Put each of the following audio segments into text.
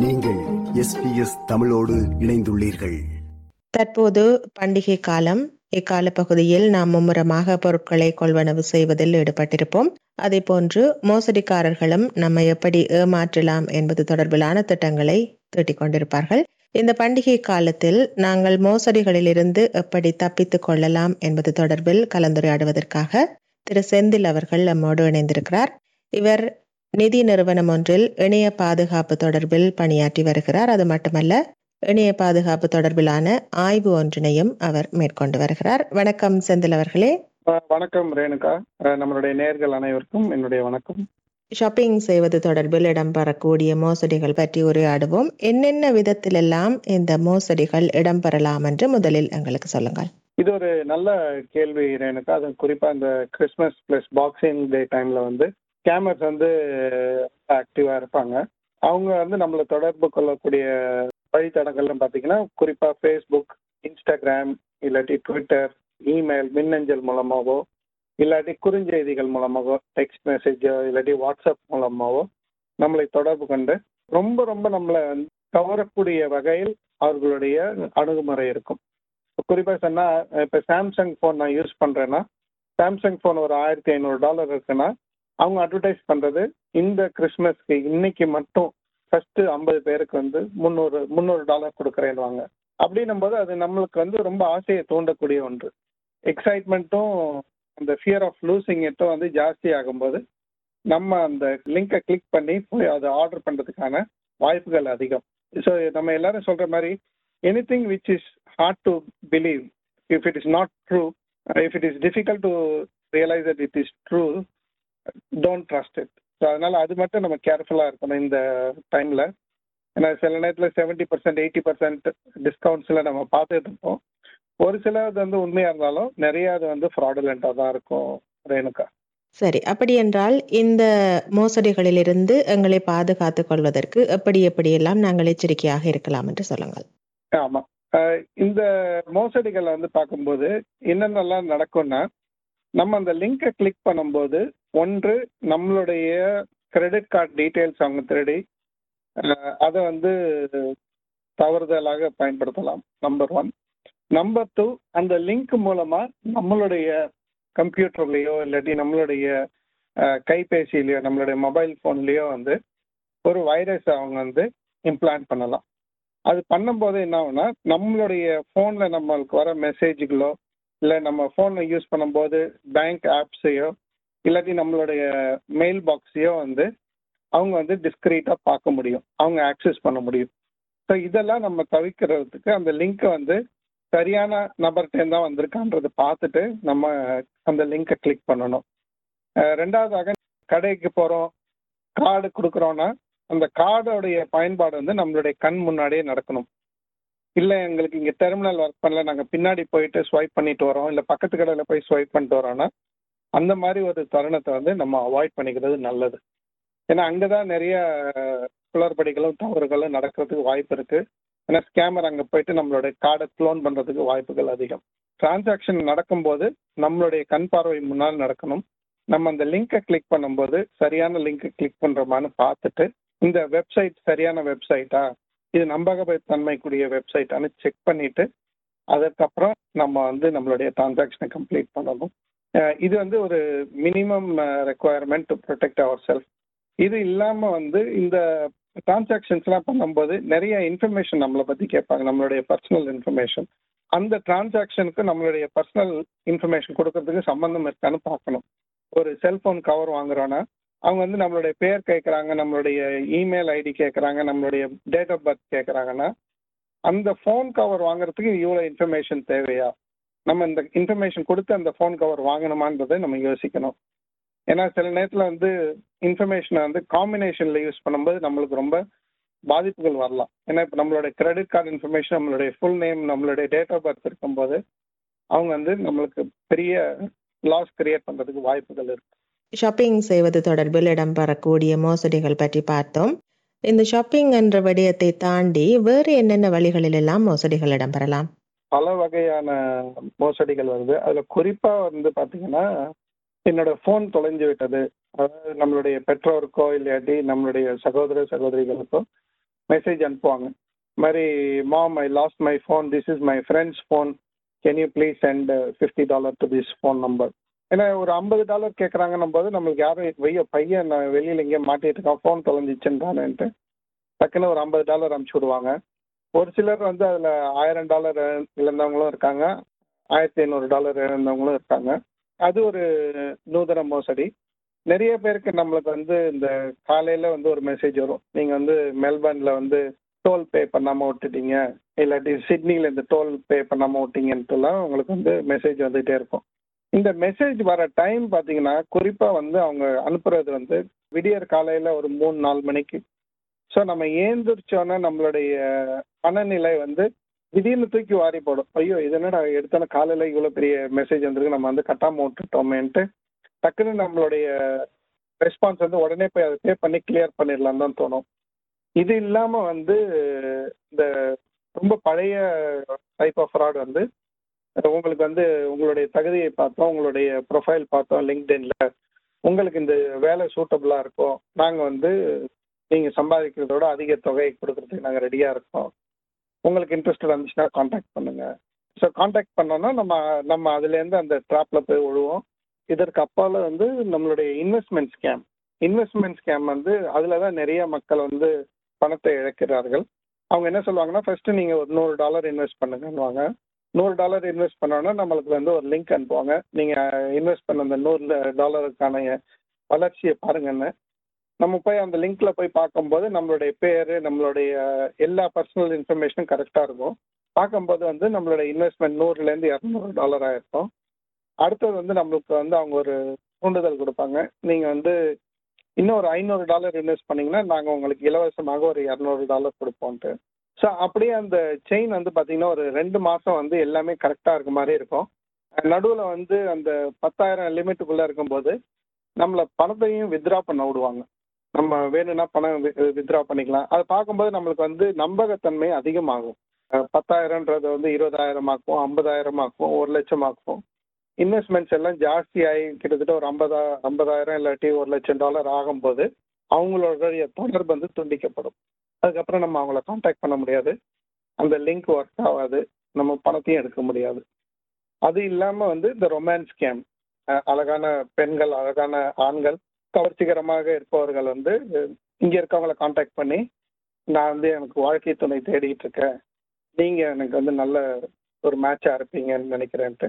நீங்கள் எஸ்பிஎஸ் தமிழோடு இணைந்துள்ளீர்கள். தற்போது பண்டிகை காலம். இக்கால பகுதியில் நாம் மும்முரமாக பொருட்களை கொள்வனவு செய்வதில் ஈடுபட்டிருப்போம். அதேபோன்று மோசடிக்காரர்களும் நம்மை எப்படி ஏமாற்றலாம் என்பது தொடர்பிலான திட்டங்களை தீட்டிக் கொண்டிருப்பார்கள். இந்த பண்டிகை காலத்தில் நாங்கள் மோசடிகளிலிருந்து எப்படி தப்பித்துக் கொள்ளலாம் என்பது தொடர்பில் கலந்துரையாடுவதற்காக திரு செந்தில் அவர்கள் நம்மோடு இணைந்திருக்கிறார். இவர் நிதி நிறுவனம் ஒன்றில் இணைய பாதுகாப்பு தொடர்பில் பணியாற்றி வருகிறார். அது மட்டுமல்ல இணைய பாதுகாப்பு தொடர்பிலான ஆய்வு ஒன்றினையும் அவர் மேற்கொண்டு வருகிறார். வணக்கம் செந்தில் அவர்களே. வணக்கம் ரேணுகா. நம்மளுடைய நேர்கள் அனைவருக்கும் என்னுடைய வணக்கம். ஷாப்பிங் செய்வது தொடர்பில் இடம்பெறக்கூடிய மோசடிகள் பற்றி உரையாடுவோம். என்னென்ன விதத்திலெல்லாம் இந்த மோசடிகள் இடம்பெறலாம் என்று முதலில் எங்களுக்கு சொல்லுங்கள். இது ஒரு நல்ல கேள்வி ரேணுகா. அது குறிப்பா இந்த கிறிஸ்மஸ் பிளஸ் பாக்ஸிங் டே டைம்ல வந்து ஸ்கேமர்ஸ் வந்து ஆக்டிவாக இருப்பாங்க. அவங்க வந்து நம்மளை தொடர்பு கொள்ளக்கூடிய வழித்தடங்கள்னு பார்த்தீங்கன்னா குறிப்பாக ஃபேஸ்புக் இன்ஸ்டாகிராம் இல்லாட்டி ட்விட்டர் இமெயில் மின்னஞ்சல் மூலமாகவோ இல்லாட்டி குறுஞ்செய்திகள் மூலமாகவோ டெக்ஸ்ட் மெசேஜோ இல்லாட்டி வாட்ஸ்அப் மூலமாகவோ நம்மளை தொடர்பு கொண்டு ரொம்ப ரொம்ப நம்மளை கவரக்கூடிய வகையில் அவர்களுடைய அணுகுமுறை இருக்கும். குறிப்பாக சொன்னால் இப்போ சாம்சங் ஃபோன் நான் யூஸ் பண்ணுறேன்னா சாம்சங் ஃபோன் ஒரு ஆயிரத்தி ஐநூறு டாலர் இருக்குன்னா அவங்க அட்வர்டைஸ் பண்ணுறது இந்த கிறிஸ்மஸ்க்கு இன்னைக்கு மட்டும் ஃபர்ஸ்ட் ஐம்பது பேருக்கு வந்து முந்நூறு முந்நூறு டாலர் கொடுக்குறேன்னுவாங்க. அப்படின்னும் போது அது நம்மளுக்கு வந்து ரொம்ப ஆசையை தூண்டக்கூடிய ஒன்று. எக்ஸைட்மெண்ட்டும் அந்த ஃபியர் ஆஃப் லூசிங் இட்டும் வந்து ஜாஸ்தி ஆகும்போது நம்ம அந்த லிங்கை கிளிக் பண்ணி போய் அதை ஆர்டர் பண்ணுறதுக்கான வாய்ப்புகள் அதிகம். ஸோ நம்ம எல்லாரும் சொல்கிற மாதிரி anything which is hard to believe if it is not true if it is difficult to realise that it is true don't trust it so அதனால அது மட்டும் நம்ம கேர்ஃபுல்லாக இருக்கணும் இந்த டைமில் ஏன்னா சில நேரத்தில் செவன்ட்டி பர்சன்ட் எயிட்டி பர்சன்ட் டிஸ்கவுண்ட்ஸில் நம்ம பார்த்துட்டு இருப்போம். ஒரு சிலது வந்து உண்மையாக இருந்தாலும் நிறைய அது வந்து ஃப்ராடுலண்ட்டாக தான் இருக்கும் ரேணுகா. சரி. அப்படி என்றால் இந்த மோசடிகளிலிருந்து எங்களை பாதுகாத்துக் கொள்வதற்கு எப்படி எப்படியெல்லாம் நாங்கள் எச்சரிக்கையாக இருக்கலாம் என்று சொல்லுங்கள். ஆமாம் இந்த மோசடிகளை வந்து பார்க்கும்போது என்னென்னலாம் நடக்கும்னா நம்ம அந்த லிங்கை கிளிக் பண்ணும்போது ஒன்று நம்மளுடைய கிரெடிட் கார்டு டீட்டெயில்ஸ் அவங்க திருடி அதை வந்து தவறுதலாக பயன்படுத்தலாம் நம்பர் ஒன் நம்பர் டூ அந்த லிங்க் மூலமாக நம்மளுடைய கம்ப்யூட்டர்லேயோ இல்லாட்டி நம்மளுடைய கைபேசியிலையோ நம்மளுடைய மொபைல் ஃபோன்லேயோ வந்து ஒரு வைரஸ் அவங்க வந்து இம்ப்ளான்ட் பண்ணலாம். அது பண்ணும்போது என்ன ஆகுனா நம்மளுடைய ஃபோனில் நம்மளுக்கு வர மெசேஜுகளோ இல்லை நம்ம ஃபோனை யூஸ் பண்ணும்போது பேங்க் ஆப்ஸையோ இல்லாட்டி நம்மளுடைய மெயில் பாக்ஸையோ வந்து அவங்க வந்து டிஸ்கிரீட்டாக பார்க்க முடியும். அவங்க ஆக்சஸ் பண்ண முடியும். ஸோ இதெல்லாம் நம்ம தவிர்க்கிறதுக்கு அந்த லிங்க்கை வந்து சரியான நபர்கிட்டேருந்து தான் வந்திருக்கான்றதை பார்த்துட்டு நம்ம அந்த லிங்க்கை கிளிக் பண்ணணும். ரெண்டாவதாக கடைக்கு போகிறோம் கார்டு கொடுக்குறோன்னா அந்த கார்டோடைய பயன்பாடு வந்து நம்மளுடைய கண் முன்னாடியே நடக்கணும். இல்லை எங்களுக்கு இங்கே டெர்மினல் ஒர்க் பண்ணல. நாங்கள் பின்னாடி போயிட்டு ஸ்வைப் பண்ணிட்டு வரோம். இல்லை பக்கத்து கடையில் போய் ஸ்வைப் பண்ணிட்டு வரோன்னா அந்த மாதிரி ஒரு தருணத்தை வந்து நம்ம அவாய்ட் பண்ணிக்கிறது நல்லது. ஏன்னா அங்கே தான் நிறைய குளறுபடிகளும் தவறுகளும் நடக்கிறதுக்கு வாய்ப்பு இருக்குது ஏன்னா ஸ்கேமர் அங்கே போயிட்டு நம்மளுடைய கார்டை க்ளோன் பண்ணுறதுக்கு வாய்ப்புகள் அதிகம். டிரான்சாக்ஷன் நடக்கும்போது நம்மளுடைய கண் பார்வை முன்னால் நடக்கணும். நம்ம அந்த லிங்கை கிளிக் பண்ணும்போது சரியான லிங்கை கிளிக் பண்ணுறோமான்னு பார்த்துட்டு இந்த வெப்சைட் சரியான வெப்சைட்டா இது நம்பகத்தன்மைக்குரிய வெப்சைட்டான்னு செக் பண்ணிட்டு அதுக்கப்புறம் நம்ம வந்து நம்மளுடைய டிரான்சாக்ஷனை கம்ப்ளீட் பண்ணணும். இது வந்து ஒரு minimum requirement to protect our self இது இல்லாமல் வந்து இந்த டிரான்சாக்ஷன்ஸ்லாம் பண்ணும்போது நிறைய இன்ஃபர்மேஷன் நம்மளை பற்றி கேட்பாங்க. நம்மளுடைய பர்சனல் இன்ஃபர்மேஷன் அந்த டிரான்சாக்ஷனுக்கு நம்மளுடைய பர்சனல் இன்ஃபர்மேஷன் கொடுக்கறதுக்கு சம்மந்தம் இருக்கான்னு பார்க்கணும். ஒரு செல்ஃபோன் கவர் வாங்குறோன்னா அவங்க வந்து நம்மளுடைய பேர் கேட்குறாங்க நம்மளுடைய இமெயில் ஐடி கேட்குறாங்க நம்மளுடைய டேட் ஆஃப் பர்த் கேட்குறாங்கன்னா அந்த ஃபோன் கவர் வாங்குறதுக்கு இவ்வளோ இன்ஃபர்மேஷன் தேவையா? நம்ம இந்த இன்ஃபர்மேஷன் கொடுத்து அந்த ஃபோன் கவர் வாங்கணுமான்றதை நம்ம யோசிக்கணும். ஏன்னா சில நேரத்தில் வந்து இன்ஃபர்மேஷனை வந்து காம்பினேஷனில் யூஸ் பண்ணும்போது நம்மளுக்கு ரொம்ப பாதிப்புகள் வரலாம். ஏன்னா இப்போ நம்மளுடைய கிரெடிட் கார்டு இன்ஃபர்மேஷன் நம்மளுடைய ஃபுல் நேம் நம்மளுடைய டேட் ஆஃப் பர்த் இருக்கும்போது அவங்க வந்து நம்மளுக்கு பெரிய லாஸ் கிரியேட் பண்ணுறதுக்கு வாய்ப்புகள் இருக்குது ஷாப்பிங் செய்வது தொடர்பில் இடம்பெறக்கூடிய மோசடிகள் பற்றி பார்த்தோம். இந்த ஷாப்பிங் என்ற விடயத்தை தாண்டி வேறு என்னென்ன வழிகளில் எல்லாம் மோசடிகள் இடம்பெறலாம் பல வகையான மோசடிகள் வருது. அதில் குறிப்பாக வந்து பார்த்தீங்கன்னா என்னோட ஃபோன் தொலைஞ்சு விட்டது. அதாவது நம்மளுடைய பெற்றோருக்கோ இல்லாட்டி நம்மளுடைய சகோதர சகோதரிகளுக்கோ மெசேஜ் அனுப்புவாங்க. மாதிரி mom I lost my phone this is my friend's phone can you please send fifty dollar to this phone number ஏன்னா ஒரு ஐம்பது டாலர் கேட்குறாங்கன்னும் போது நம்மளுக்கு யாரும் வெய்ய பையன் நான் வெளியில் எங்கேயோ மாட்டிட்டு இருக்கான் ஃபோன் தொலைஞ்சிச்சுன்றான்ட்டு டக்குன்னு ஒரு ஐம்பது டாலர் அனுப்பிச்சி விடுவாங்க. ஒரு சிலர் வந்து அதில் ஆயிரம் டாலர் இழந்தவங்களும் இருக்காங்க. ஆயிரத்தி ஐநூறு டாலர் இழந்தவங்களும் இருக்காங்க. அது ஒரு நூதன மோசடி. நிறைய பேருக்கு நம்மளுக்கு வந்து இந்த காலையில் வந்து ஒரு மெசேஜ் வரும். நீங்கள் வந்து மெல்பர்னில் வந்து டோல் பே பண்ணாமல் விட்டுட்டீங்க. இல்லாட்டி சிட்னியில் இந்த டோல் பே பண்ணாமல் விட்டீங்கன்ட்டுலாம் உங்களுக்கு வந்து மெசேஜ் வந்துகிட்டே இருக்கும். இந்த மெசேஜ் வர டைம் பார்த்தீங்கன்னா குறிப்பாக வந்து அவங்க அனுப்புறது வந்து விடியற் காலையில் ஒரு மூணு நாலு மணிக்கு. ஸோ நம்ம ஏந்திரிச்சோன்னே நம்மளுடைய மனநிலை வந்து திடீர்னு தூக்கி வாரி போடும். ஐயோ இது என்னடா எடுத்தோன்னே காலையில் இவ்வளோ பெரிய மெசேஜ் வந்திருக்கு நம்ம வந்து கட்டாமல் விட்டுட்டோமேன்ட்டு டக்குன்னு நம்மளுடைய ரெஸ்பான்ஸ் வந்து உடனே போய் அதை பே பண்ணி கிளியர் பண்ணிடலாம் தான் தோணும். இது இல்லாமல் வந்து இந்த ரொம்ப பழைய டைப் ஆஃப் ஃப்ராட் வந்து உங்களுக்கு வந்து உங்களுடைய தகுதியை பார்த்தோம் உங்களுடைய ப்ரொஃபைல் பார்த்தோம் லிங்க்டின்ல உங்களுக்கு இந்த வேலை சூட்டபுளாக இருக்கும் நாங்கள் வந்து நீங்கள் சம்பாதிக்கிறதோட அதிக தொகையை கொடுக்கறதுக்கு நாங்கள் ரெடியாக இருக்கோம். உங்களுக்கு இன்ட்ரெஸ்டட் இருந்துச்சுன்னா காண்டாக்ட் பண்ணுங்கள் ஸோ காண்டாக்ட் பண்ணோன்னா நம்ம நம்ம அதுலேருந்து அந்த ட்ராப்பில் போய் விழுவோம் இதற்கு அப்பால் வந்து நம்மளுடைய இன்வெஸ்ட்மெண்ட் ஸ்கேம் இன்வெஸ்ட்மெண்ட் ஸ்கேம் வந்து அதில் தான் நிறைய மக்கள் வந்து பணத்தை இழக்கிறார்கள். அவங்க என்ன சொல்லுவாங்கன்னா ஃபஸ்ட்டு நீங்கள் ஒரு நூறு டாலர் இன்வெஸ்ட் பண்ணுங்கன்னுவாங்க. நூறு டாலர் இன்வெஸ்ட் பண்ணோன்னா நம்மளுக்கு வந்து ஒரு லிங்க் அனுப்புவாங்க. நீங்கள் இன்வெஸ்ட் பண்ண அந்த நூறு டாலருக்கான வளர்ச்சியை பாருங்கன்னு. நம்ம போய் அந்த லிங்க்ல போய் பார்க்கும்போது நம்மளுடைய பேர் நம்மளுடைய எல்லா பர்சனல் இன்ஃபர்மேஷனும் கரெக்டாக இருக்கும். பார்க்கும்போது வந்து நம்மளுடைய இன்வெஸ்ட்மெண்ட் நூறுலேருந்து இரநூறு டாலர் ஆயிருக்கும். அடுத்தது வந்து நம்மளுக்கு வந்து அவங்க ஒரு தூண்டுதல் கொடுப்பாங்க. நீங்கள் வந்து இன்னும் ஒரு ஐநூறு டாலர் இன்வெஸ்ட் பண்ணிங்கன்னா நாங்கள் உங்களுக்கு இலவசமாக ஒரு இரநூறு டாலர் கொடுப்போன்ட்டு ஸோ அப்படியே அந்த செயின் வந்து பார்த்தீங்கன்னா ஒரு ரெண்டு மாதம் வந்து எல்லாமே கரெக்டாக இருக்க மாதிரி இருக்கும். நடுவில் வந்து அந்த பத்தாயிரம் லிமிட்டுக்குள்ளே இருக்கும்போது நம்மளை பணத்தையும் வித்ரா பண்ண விடுவாங்க. நம்ம வேணும்னா பணம் வித்ரா பண்ணிக்கலாம். அதை பார்க்கும்போது நம்மளுக்கு வந்து நம்பகத்தன்மை அதிகமாகும். பத்தாயிரன்றது வந்து இருபதாயிரமாக்கும் ஐம்பதாயிரமாக்கும் ஒரு லட்சமாக்கும். இன்வெஸ்ட்மெண்ட்ஸ் எல்லாம் ஜாஸ்தியாகி கிட்டத்தட்ட ஒரு ஐம்பதா ஐம்பதாயிரம் இல்லாட்டி ஒரு லட்சம் டாலர் ஆகும்போது அவங்களுடைய தொடர்பு வந்து துண்டிக்கப்படும். அதுக்கப்புறம் நம்ம அவங்கள காண்டாக்ட் பண்ண முடியாது. அந்த லிங்க் ஒர்க் ஆகாது. நம்ம பணத்தையும் எடுக்க முடியாது. அது இல்லாமல் வந்து இந்த ரொமான்ஸ் ஸ்கேம் அழகான பெண்கள் அழகான ஆண்கள் கவர்ச்சிகரமாக இருப்பவர்கள் வந்து இங்கே இருக்கவங்கள காண்டாக்ட் பண்ணி நான் வந்து எனக்கு வாழ்க்கை துணை தேடிட்டு இருக்கேன். நீங்கள் எனக்கு வந்து நல்ல ஒரு மேட்சாக இருப்பீங்கன்னு நினைக்கிறேன்ட்டு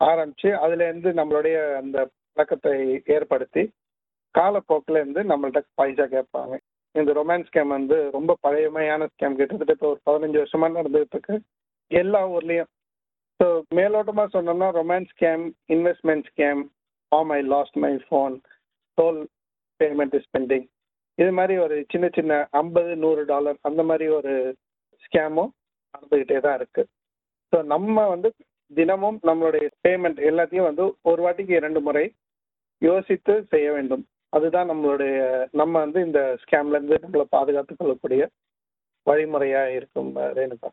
ஆரம்பித்து அதுலேருந்து நம்மளுடைய அந்த பழக்கத்தை ஏற்படுத்தி காலப்போக்கில் இருந்து நம்மள்ட்ட பைசா கேட்பாங்க. இந்த ரொமான்ஸ் ஸ்கேம் வந்து ரொம்ப பழையமையான ஸ்கேம் கிட்டத்தட்ட இப்போ ஒரு பதினஞ்சு வருஷமா நடந்துகிட்டு இருக்கு எல்லா ஊர்லேயும். ஸோ மேலோட்டமாக சொன்னோம்னா ரொமான்ஸ் ஸ்கேம் இன்வெஸ்ட்மெண்ட் ஸ்கேம் ஆம் I lost my phone toll payment spending இது மாதிரி ஒரு சின்ன சின்ன ஐம்பது நூறு டாலர் அந்த மாதிரி ஒரு ஸ்கேமும் நடந்துக்கிட்டே தான் இருக்குது ஸோ நம்ம வந்து தினமும் நம்மளுடைய பேமெண்ட் எல்லாத்தையும் வந்து ஒரு வாட்டிக்கு இரண்டு முறை யோசித்து செய்ய வேண்டும். அதுதான் நம்மளுடைய நம்ம வந்து இந்த ஸ்கேம்லேருந்து நம்மளை பாதுகாத்துக் கொள்ளக்கூடிய வழிமுறையாக இருக்கும் ரேணுகா.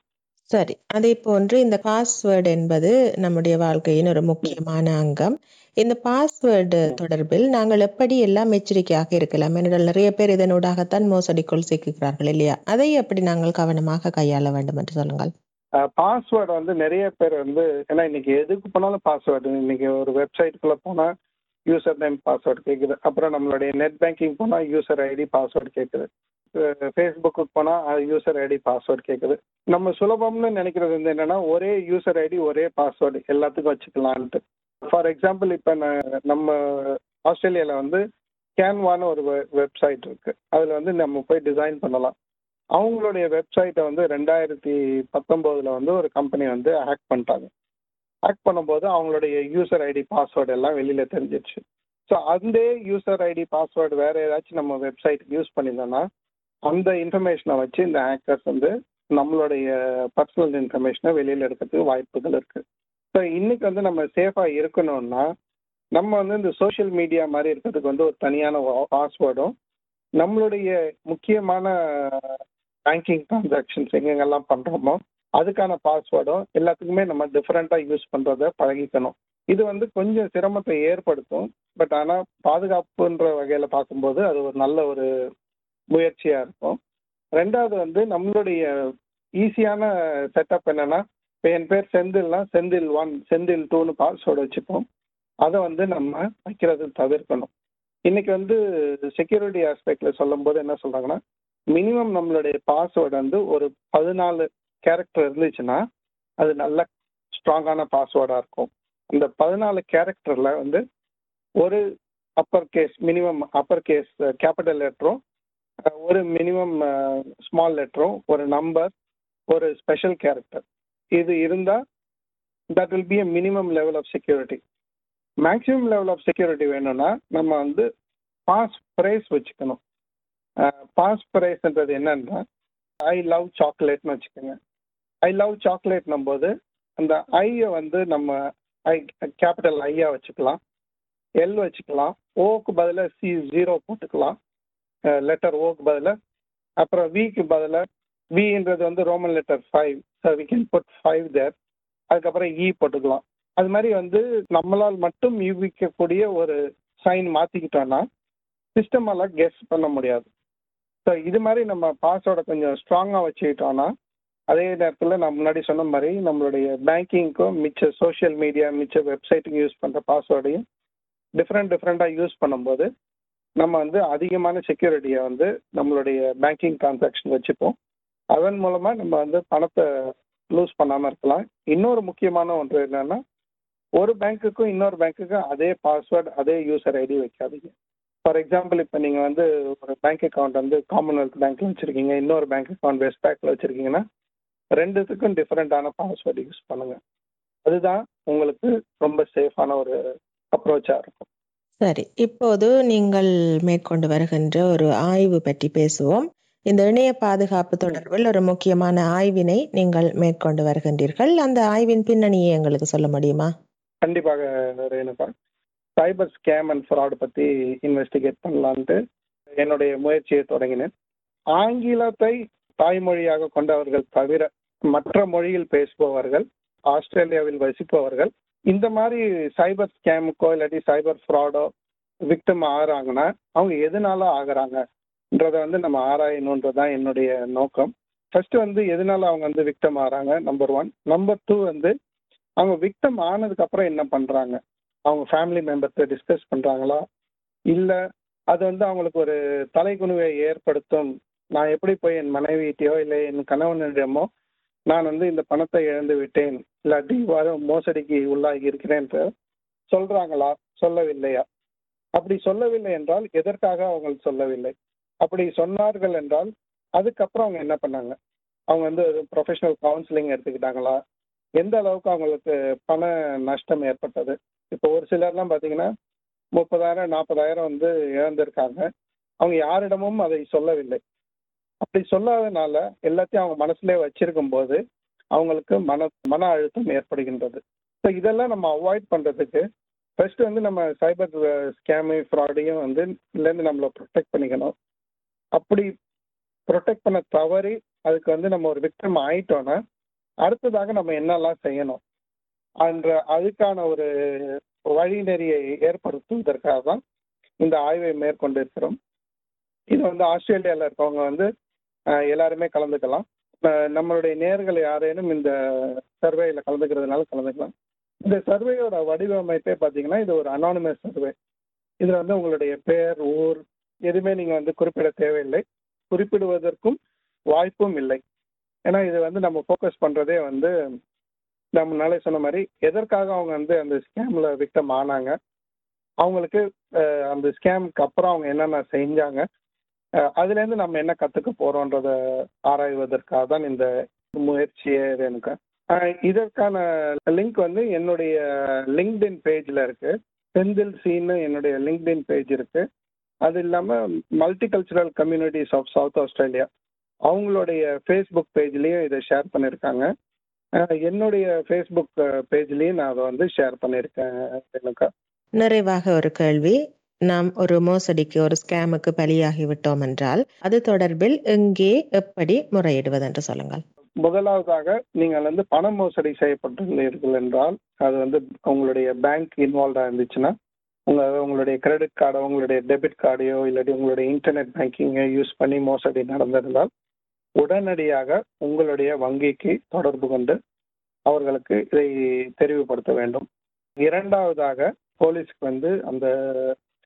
சரி. அதே போன்று இந்த பாஸ்வேர்டு என்பது நம்முடைய வாழ்க்கையின் ஒரு முக்கியமான அங்கம். இந்த பாஸ்வேர்டு தொடர்பில் நாங்கள் எப்படி எல்லாம் எச்சரிக்கையாக இருக்கலாம்? என்றால் நிறைய பேர் இதனூடாகத்தான் மோசடிக்குள் சிக்குகிறார்கள் இல்லையா? அதை எப்படி நாங்கள் கவனமாக கையாள வேண்டும் என்று சொல்லுங்கள். பாஸ்வேர்டு வந்து நிறைய பேர் வந்து ஏன்னா இன்னைக்கு எதுக்கு போனாலும் பாஸ்வேர்டு இன்னைக்கு ஒரு வெப்சைட்டுக்குள்ள போனால் யூசர் நேம் பாஸ்வேர்டு கேட்குது அப்புறம் நம்மளுடைய நெட் பேங்கிங் போனால் யூசர் ஐடி பாஸ்வேர்டு கேட்குது ஃபேஸ்புக்கு போனால் யூசர் ஐடி பாஸ்வேர்டு கேட்குது நம்ம சுலபம்னு நினைக்கிறது வந்து என்னென்னா ஒரே யூசர் ஐடி ஒரே பாஸ்வேர்டு எல்லாத்துக்கும் வச்சுக்கலான்ட்டு. ஃபார் எக்ஸாம்பிள் இப்போ நம்ம ஆஸ்திரேலியாவில் வந்து கேன்வான்னு ஒரு வெப்சைட் இருக்குது அதில் வந்து நம்ம போய் டிசைன் பண்ணலாம். அவங்களுடைய வெப்சைட்டை வந்து ரெண்டாயிரத்தி பத்தொம்போதில் வந்து ஒரு கம்பெனி வந்து ஹேக் பண்ணிட்டாங்க. ஹேக் பண்ணும்போது அவங்களுடைய யூசர் ஐடி பாஸ்வேர்டு எல்லாம் வெளியில் தெரிஞ்சிருச்சு. ஸோ அந்த யூசர் ஐடி பாஸ்வேர்டு வேற ஏதாச்சும் நம்ம வெப்சைட் யூஸ் பண்ணியிருந்தோம்னா அந்த இன்ஃபர்மேஷனை வச்சு இந்த ஹேக்கர்ஸ் வந்து நம்மளுடைய பர்சனல் இன்ஃபர்மேஷனை வெளியில் எடுக்கிறதுக்கு வாய்ப்புகள் இருக்குது ஸோ இன்றைக்கி வந்து நம்ம சேஃபாக இருக்கணும்னா நம்ம வந்து இந்த சோஷியல் மீடியா மாதிரி இருக்கிறதுக்கு வந்து ஒரு தனியான பாஸ்வேர்டும் நம்மளுடைய முக்கியமான பேங்கிங் டிரான்சாக்ஷன்ஸ் எங்கெங்கெல்லாம் பண்ணுறோமோ அதுக்கான பாஸ்வேர்டும் எல்லாத்துக்குமே நம்ம டிஃப்ரெண்ட்டாக யூஸ் பண்ணுறத பழகிக்கணும். இது வந்து கொஞ்சம் சிரமத்தை ஏற்படுத்தும். பட் ஆனால் பாதுகாப்புன்ற வகையில் பார்க்கும்போது அது ஒரு நல்ல ஒரு முயற்சியாக இருக்கும். ரெண்டாவது வந்து நம்மளுடைய ஈஸியான செட்டப் என்னன்னா இப்போ என் பேர் செந்தில்னா செந்தில் ஒன் செந்தில் டூன்னு பாஸ்வேர்டு வச்சுப்போம். அதை வந்து நம்ம வைக்கிறது தவிர்க்கணும். இன்னைக்கு வந்து செக்யூரிட்டி ஆஸ்பெக்டில் சொல்லும்போது என்ன சொல்கிறாங்கன்னா மினிமம் நம்மளுடைய பாஸ்வேர்டு வந்து ஒரு பதினாலு கேரக்டர் இருந்துச்சுன்னா அது நல்ல ஸ்ட்ராங்கான பாஸ்வேர்டாக இருக்கும். அந்த பதினாலு கேரக்டரில் வந்து ஒரு upper case minimum upper case capital லெட்டரும் ஒரு மினிமம் ஸ்மால் லெட்டரும் ஒரு நம்பர் ஒரு ஸ்பெஷல் கேரக்டர் இது இருந்தால் that will be a minimum level of security maximum level of security வேணும்னா நம்ம வந்து பாஸ் ப்ரைஸ் வச்சுக்கணும். பாஸ் ப்ரைஸ்ன்றது என்னன்னா ஐ லவ் சாக்லேட்னு வச்சுக்கோங்க. ஐ லவ் சாக்லேட்னும் போது அந்த ஐயை வந்து நம்ம ஐ கேபிட்டல் ஐயா வச்சுக்கலாம். எல் வச்சுக்கலாம். ஓக்கு பதிலாக சி ஜீரோ போட்டுக்கலாம். லெட்டர் ஓக்கு பதிலாக அப்புறம் விக்கு பதிலாக வின்றது வந்து Roman letter five so we can put five there அதுக்கப்புறம் இ போட்டுக்கலாம். அது மாதிரி வந்து நம்மளால் மட்டும் யூகிக்கக்கூடிய ஒரு சைன் மாற்றிக்கிட்டோன்னா சிஸ்டமெல்லாம் கெஸ் பண்ண முடியாது. ஸோ இது மாதிரி நம்ம பாஸ்வேர்டை கொஞ்சம் ஸ்ட்ராங்காக வச்சுக்கிட்டோன்னா அதே நேரத்தில் நான் முன்னாடி சொன்ன மாதிரி நம்மளுடைய பேங்கிங்க்கும் மிச்ச சோஷியல் மீடியா மிச்ச வெப்சைட்டுக்கு யூஸ் பண்ணுற பாஸ்வேர்டையும் டிஃப்ரெண்ட் டிஃப்ரெண்ட்டாக யூஸ் பண்ணும்போது நம்ம வந்து அதிகமான செக்யூரிட்டியை வந்து நம்மளுடைய பேங்கிங் டிரான்சாக்ஷன் வச்சுப்போம். அதன் மூலமாக நம்ம வந்து பணத்தை லூஸ் பண்ணாமல் இருக்கலாம். இன்னொரு முக்கியமான ஒன்று என்னென்னா ஒரு பேங்க்குக்கும் இன்னொரு பேங்க்குக்கும் அதே பாஸ்வேர்டு அதே யூசர் ஐடி வைக்காதீங்க. ஃபார் எக்ஸாம்பிள் இப்போ நீங்கள் வந்து ஒரு பேங்க் அக்கௌண்ட் வந்து காமன்வெல்த் பேங்க்கில் வச்சுருக்கீங்க. இன்னொரு பேங்க் அக்கௌண்ட் வெஸ்ட் பேங்க்கில் வச்சுருக்கீங்கன்னா ரெண்டுத்துக்கும் டிஃப்ரெண்ட்டான பாஸ்வேர்டு யூஸ் பண்ணுங்கள் அதுதான் உங்களுக்கு ரொம்ப சேஃபான ஒரு அப்ரோச்சாக இருக்கும். சரி இப்போது நீங்கள் மேற்கொண்டு வருகின்ற ஒரு ஆய்வு பற்றி பேசுவோம். இந்த இணைய பாதுகாப்பு தொடர்பில் ஒரு முக்கியமான ஆய்வினை நீங்கள் மேற்கொண்டு வருகின்றீர்கள். அந்த ஆய்வின் பின்னணியை எங்களுக்கு சொல்ல முடியுமா? கண்டிப்பாக Renuka. Cyber scam and fraud பற்றி இன்வெஸ்டிகேட் பண்ணலான்ட்டு என்னுடைய முயற்சியை தொடங்கினேன். ஆங்கிலத்தை தாய்மொழியாக கொண்டவர்கள் தவிர மற்ற மொழியில் பேசுபவர்கள் ஆஸ்திரேலியாவில் வசிப்பவர்கள் இந்த மாதிரி சைபர் ஸ்கேமுக்கோ இல்லாட்டி சைபர் ஃப்ராடோ விக்டம் ஆகிறாங்கன்னா அவங்க எதனால ஆகிறாங்கன்றத வந்து நம்ம ஆராயணுன்றது தான் என்னுடைய நோக்கம். ஃபர்ஸ்ட் வந்து எதனால அவங்க வந்து விக்டம் ஆகிறாங்க? நம்பர் ஒன் நம்பர் டூ வந்து அவங்க விக்டம் ஆனதுக்கு அப்புறம் என்ன பண்றாங்க? அவங்க ஃபேமிலி மெம்பர்ஸை டிஸ்கஸ் பண்றாங்களா? இல்லை அது வந்து அவங்களுக்கு ஒரு தலைக்குணுவை ஏற்படுத்தும். நான் எப்படி போய் என் மனைவியிட்டையோ இல்லை என் கணவனிடமோ நான் வந்து இந்த பணத்தை இழந்து விட்டேன். இல்லாட்டி இவ்வாறு மோசடிக்கு உள்ளாகி இருக்கிறேன் சொல்றாங்களா? சொல்லவில்லையா? அப்படி சொல்லவில்லை என்றால் எதற்காக அவங்க சொல்லவில்லை? அப்படி சொன்னார்கள் என்றால் அதுக்கப்புறம் அவங்க என்ன பண்ணாங்க? அவங்க வந்து ப்ரொஃபஷனல் கவுன்சிலிங் எடுத்துக்கிட்டாங்களா? எந்த அளவுக்கு அவங்களுக்கு பண நஷ்டம் ஏற்பட்டது? இப்போ ஒரு சிலர்லாம் பார்த்தீங்கன்னா முப்பதாயிரம் நாற்பதாயிரம் வந்து இழந்திருக்காங்க. அவங்க யாரிடமும் அதை சொல்லவில்லை. அப்படி சொல்லாதனால எல்லாத்தையும் அவங்க மனசுலேயே வச்சிருக்கும் போது அவங்களுக்கு மன மன அழுத்தம் ஏற்படுகின்றது. ஸோ இதெல்லாம் நம்ம அவாய்ட் பண்ணுறதுக்கு ஃபர்ஸ்ட் வந்து நம்ம சைபர் ஸ்கேமு ஃப்ராடையும் வந்து இதுலேருந்து நம்மளை ப்ரொடெக்ட் பண்ணிக்கணும். அப்படி ப்ரொடெக்ட் பண்ண தவறி அதுக்கு வந்து நம்ம ஒரு விக்டம் ஆயிட்டோன்னா அடுத்ததாக நம்ம என்னெல்லாம் செய்யணும்? என்ற அதுக்கான ஒரு வழிநெறியை ஏற்படுத்துவதற்காக தான் இந்த ஆய்வை மேற்கொண்டிருக்கிறோம். இது வந்து ஆஸ்திரேலியாவில் இருக்கவங்க வந்து எல்லாருமே கலந்துக்கலாம். நம்மளுடைய நேர்கள் யாரேனும் இந்த சர்வேயில் கலந்துக்கிறதுனால கலந்துக்கலாம். இந்த சர்வேயோட வடிவமைப்பே பார்த்தீங்கன்னா இது ஒரு அனானிமஸ் சர்வே இதில் வந்து உங்களுடைய பேர் ஊர் எதுவுமே நீங்கள் வந்து குறிப்பிட தேவையில்லை. குறிப்பிடுவதற்கும் வாய்ப்பும் இல்லை. ஏன்னா இது வந்து நம்ம ஃபோக்கஸ் பண்ணுறதே வந்து நம்ம நாளே சொன்ன மாதிரி எதற்காக அவங்க வந்து அந்த ஸ்கேமில் விக்டம் ஆனாங்க? அவங்களுக்கு அந்த ஸ்கேமுக்கு அப்புறம் அவங்க என்னென்ன செஞ்சாங்க? அதுலேருந்து நம்ம என்ன கற்றுக்க போகிறோன்றத ஆராய்வதற்காக தான் இந்த முயற்சியே எனக்கு இதற்கான லிங்க் வந்து என்னுடைய லிங்க்டின் பேஜில் இருக்குது செந்தில் சீன்னு என்னுடைய லிங்க்டின் பேஜ் இருக்குது அது இல்லாமல் multicultural communities of South Australia. அவங்களுடைய ஃபேஸ்புக் பேஜ்லேயும் இதை ஷேர் பண்ணியிருக்காங்க என்னுடைய ஃபேஸ்புக் பேஜ்லேயும் நான் அதை வந்து ஷேர் பண்ணியிருக்கேன் எனக்கு நிறைவாக ஒரு கேள்வி. நாம் ஒரு மோசடிக்கு ஒரு ஸ்கேமுக்கு பலியாகி விட்டோம் என்றால் அது தொடர்பில் எங்கே எப்படி முறையிடுவது என்று சொல்லுங்கள். முதலாவதாக நீங்கள் வந்து பண மோசடி செய்யப்பட்டுள்ளீர்கள் என்றால் அது வந்து உங்களுடைய பேங்க் இன்வால்வ்டாக இருந்துச்சுன்னா உங்கள் உங்களுடைய கிரெடிட் கார்டோ உங்களுடைய டெபிட் கார்டையோ இல்லாட்டி உங்களுடைய இன்டர்நெட் பேங்கிங்கை யூஸ் பண்ணி மோசடி நடந்திருந்தால் உடனடியாக உங்களுடைய வங்கிக்கு தொடர்பு கொண்டு அவர்களுக்கு இதை தெரிவுபடுத்த வேண்டும். இரண்டாவதாக போலீஸ்க்கு வந்து அந்த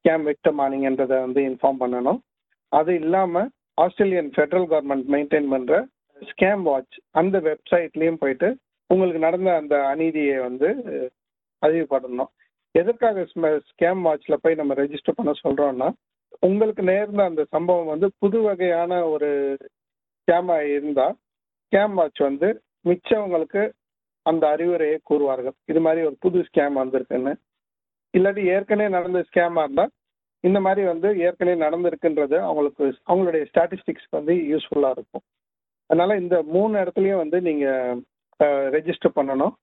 ஸ்கேம் விக்டம் ஆனீங்கன்றதை வந்து இன்ஃபார்ம் பண்ணணும். அது இல்லாமல் ஆஸ்திரேலியன் ஃபெடரல் கவர்மெண்ட் மெயின்டைன் பண்ணுற ஸ்கேம் வாட்ச் அந்த வெப்சைட்லேயும் போயிட்டு உங்களுக்கு நடந்த அந்த அநீதியை வந்து அறிவுப்படணும் எதற்காக ஸ்கேம் வாட்சில் போய் நம்ம ரெஜிஸ்டர் பண்ண சொல்கிறோன்னா உங்களுக்கு நேர்ந்த அந்த சம்பவம் வந்து புது வகையான ஒரு ஸ்கேமாக இருந்தால் ஸ்கேம் வாட்ச் வந்து மிச்சவங்களுக்கு அந்த அறிவுரையை கூறுவார்கள். இது மாதிரி ஒரு புது ஸ்கேம் வந்திருக்குன்னு இல்லாட்டி ஏற்கனவே நடந்த ஸ்கேமாக இருந்தால் இந்த மாதிரி வந்து ஏற்கனவே நடந்திருக்குன்றது அவங்களுக்கு அவங்களுடைய ஸ்டாட்டிஸ்டிக்ஸ் வந்து யூஸ்ஃபுல்லாக இருக்கும். அதனால் இந்த மூணு இடத்துலையும் வந்து நீங்கள் ரெஜிஸ்டர் பண்ணணும்.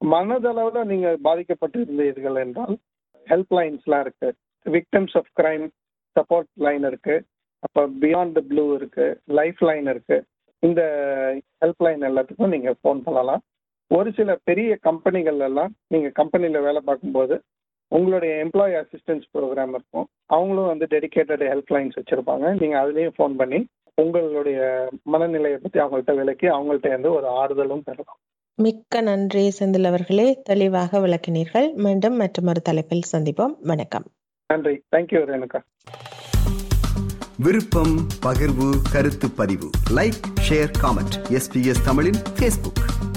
மனதளவில் நீங்கள் பாதிக்கப்பட்டு இருந்தீர்கள் என்றால் ஹெல்ப் லைன்ஸ்லாம் இருக்குது victims of crime support line இருக்குது அப்போ பியாண்ட் ப்ளூ இருக்குது லைஃப் லைன் இருக்குது இந்த ஹெல்ப் லைன் எல்லாத்துக்கும் நீங்கள் ஃபோன் பண்ணலாம். ஒரு சில பெரிய கம்பெனிகள் எல்லாம் நீங்கள் கம்பெனியில் வேலை பார்க்கும்போது உங்களுடைய எம்ப்ளாயி அசிஸ்டன்ஸ் ப்ரோக்ராம் இருக்கும். அவங்களும் வந்து டெடிக்கேட்டட் ஹெல்ப் லைன்ஸ் வச்சிருப்பாங்க. நீங்க அதுலேயும் ஃபோன் பண்ணி உங்களுடைய மனநிலையை பத்தி அவங்கள்ட்ட விளக்கி அவங்கள்ட்ட இருந்து ஒரு ஆறுதலும் பெறலாம். மிக்க நன்றி செந்தில் அவர்களே. தெளிவாக விளக்கினீர்கள். மீண்டும் மற்றொரு தலைப்பில் சந்திப்போம். வணக்கம். நன்றி. Thank you Renuka. விருப்பம் பகிர்வு கருத்து பதிவு. லைக் ஷேர் காமெண்ட் எஸ்பிஎஸ் தமிழின் ஃபேஸ்புக்